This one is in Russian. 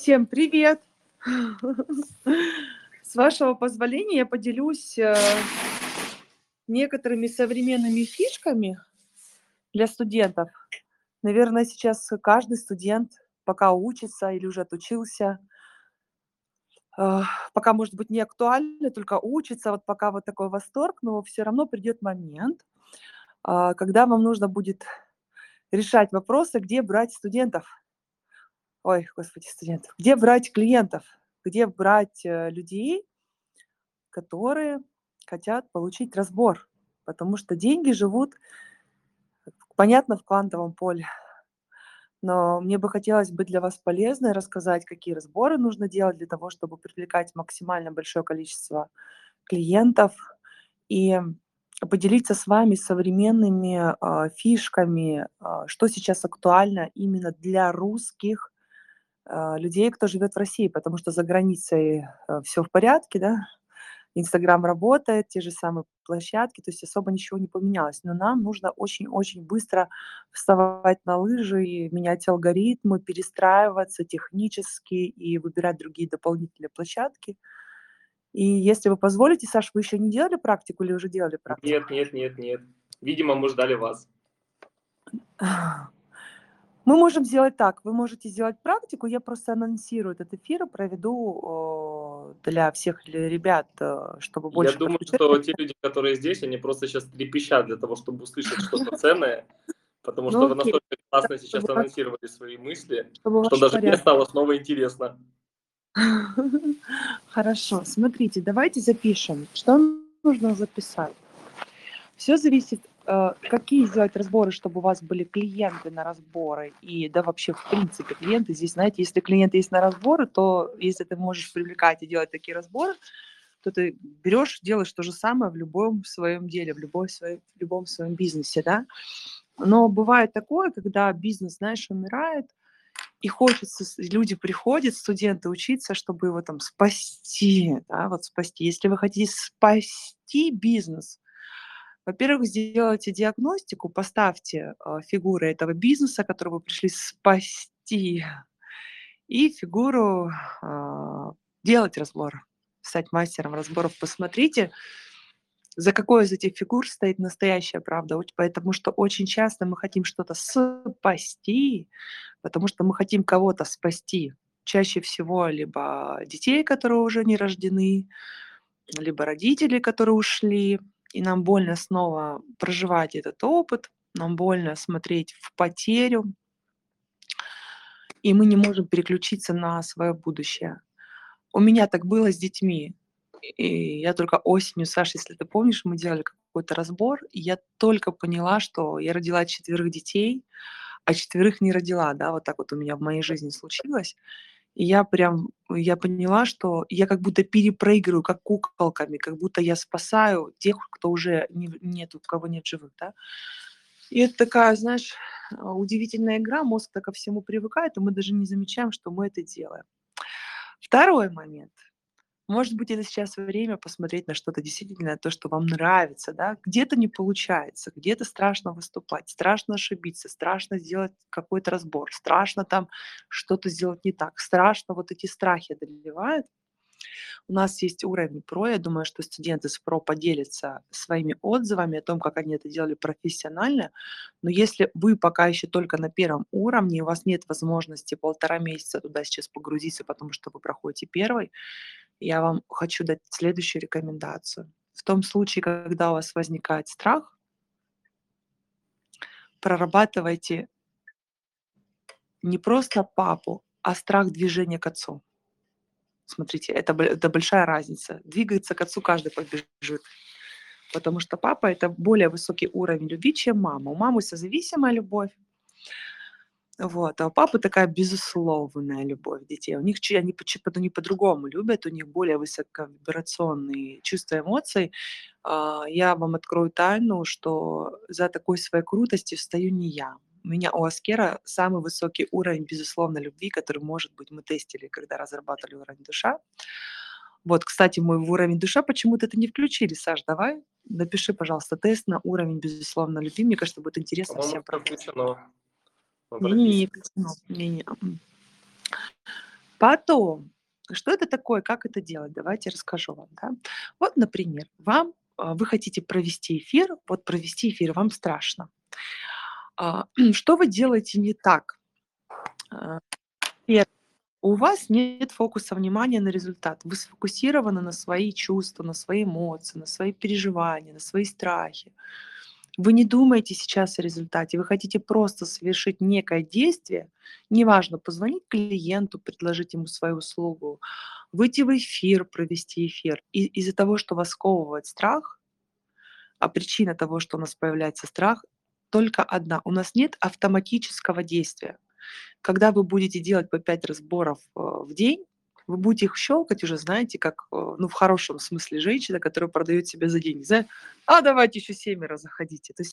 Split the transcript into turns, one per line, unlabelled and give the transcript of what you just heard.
Всем привет! С вашего позволения я поделюсь э, некоторыми современными фишками для студентов. Наверное, сейчас каждый студент, пока учится или уже отучился, э, пока, может быть, не актуально, только учится, вот пока вот такой восторг, но все равно придет момент, а, когда вам нужно будет решать вопросы, где брать студентов. Ой, господи, студентов. Где брать клиентов? Где брать э, людей, которые хотят получить разбор? Потому что деньги живут, понятно, в квантовом поле. Но мне бы хотелось быть для вас полезной, рассказать, какие разборы нужно делать для того, чтобы привлекать максимально большое количество клиентов и поделиться с вами современными а, фишками, а, что сейчас актуально именно для русских людей, кто живет в России, потому что за границей а, все в порядке, да, Инстаграм работает, те же самые площадки, то есть особо ничего не поменялось. Но нам нужно очень-очень быстро вставать на лыжи и менять алгоритмы, перестраиваться технически и выбирать другие дополнительные площадки. И если вы позволите, Саш, вы еще не делали практику или уже делали практику?
Нет, нет, нет, нет. Видимо, мы ждали вас.
Мы можем сделать так. Вы можете сделать практику. Я просто анонсирую этот эфир, проведу для всех ребят, э, чтобы больше...
Я думаю, что те люди, которые здесь, они просто сейчас трепещат для того, чтобы услышать что-то ценное, потому что ну, вы настолько классно сейчас анонсировали свои мысли, что даже мне стало снова интересно.
Хорошо, смотрите, давайте запишем. Что нужно записать? Все зависит, какие сделать разборы, чтобы у вас были клиенты на разборы. И да, вообще, в принципе, клиенты здесь, знаете, если клиенты есть на разборы, то если ты можешь привлекать и делать такие разборы, то ты берешь, делаешь то же самое в любом своем деле, в, любой своей, в любом своем бизнесе, да. Но бывает такое, когда бизнес, знаешь, умирает, и хочется, люди приходят, студенты учиться, чтобы его там спасти, да, вот спасти. Если вы хотите спасти бизнес, во-первых, сделайте диагностику, поставьте э, фигуры этого бизнеса, который вы пришли спасти, и фигуру э, делать разбор, стать мастером разборов. Посмотрите, за какой из этих фигур стоит настоящая правда. Потому что очень часто мы хотим что-то спасти, потому что мы хотим кого-то спасти. Чаще всего либо детей, которые уже не рождены, либо родителей, которые ушли, и нам больно снова проживать этот опыт, нам больно смотреть в потерю, и мы не можем переключиться на свое будущее. У меня так было с детьми. И я только осенью, Саша, если ты помнишь, мы делали какой-то разбор, и я только поняла, что я родила четверых детей, а четверых не родила, да, вот так вот у меня в моей жизни случилось. И я прям, я поняла, что я как будто перепроигрываю, как куколками, как будто я спасаю тех, кто уже не, нету, кого нет живых, да. И это такая, знаешь, удивительная игра, мозг так ко всему привыкает, и мы даже не замечаем, что мы это делаем. Второй момент – может быть, это сейчас время посмотреть на что-то действительно, то, что вам нравится, да. Где-то не получается, где-то страшно выступать, страшно ошибиться, страшно сделать какой-то разбор, страшно там что-то сделать не так, страшно вот эти страхи одолевают. У нас есть уровень ПРО, я думаю, что студенты с ПРО поделятся своими отзывами о том, как они это делали профессионально, но если вы пока еще только на первом уровне, у вас нет возможности полтора месяца туда сейчас погрузиться, потому что вы проходите первый, я вам хочу дать следующую рекомендацию. В том случае, когда у вас возникает страх, прорабатывайте не просто папу, а страх движения к отцу. Смотрите, это, это большая разница. Двигается к отцу каждый побежит. Потому что папа – это более высокий уровень любви, чем мама. У мамы созависимая любовь, вот. А у папы такая безусловная любовь детей. У них они, они по-другому любят, у них более высоковибрационные чувства эмоций. А, я вам открою тайну, что за такой своей крутостью стою не я. У меня у Аскера самый высокий уровень, безусловно, любви, который, может быть, мы тестили, когда разрабатывали уровень душа. Вот, кстати, мой уровень душа почему-то это не включили. Саш, давай напиши, пожалуйста, тест на уровень, безусловно, любви. Мне кажется, будет интересно всем.
Включено.
Не, не, не, не. Потом, что это такое, как это делать? Давайте расскажу вам. Да? Вот, например, вам а, вы хотите провести эфир, вот провести эфир вам страшно. А, что вы делаете не так? А, у вас нет фокуса внимания на результат. Вы сфокусированы на свои чувства, на свои эмоции, на свои переживания, на свои страхи. Вы не думаете сейчас о результате, вы хотите просто совершить некое действие, неважно, позвонить клиенту, предложить ему свою услугу, выйти в эфир, провести эфир. И из-за того, что вас сковывает страх, а причина того, что у нас появляется страх, только одна. У нас нет автоматического действия. Когда вы будете делать по 5 разборов э, в день, вы будете их щелкать уже, знаете, как, э, ну, в хорошем смысле женщина, которая продает себя за деньги. Знаете, а давайте еще семеро заходите. То есть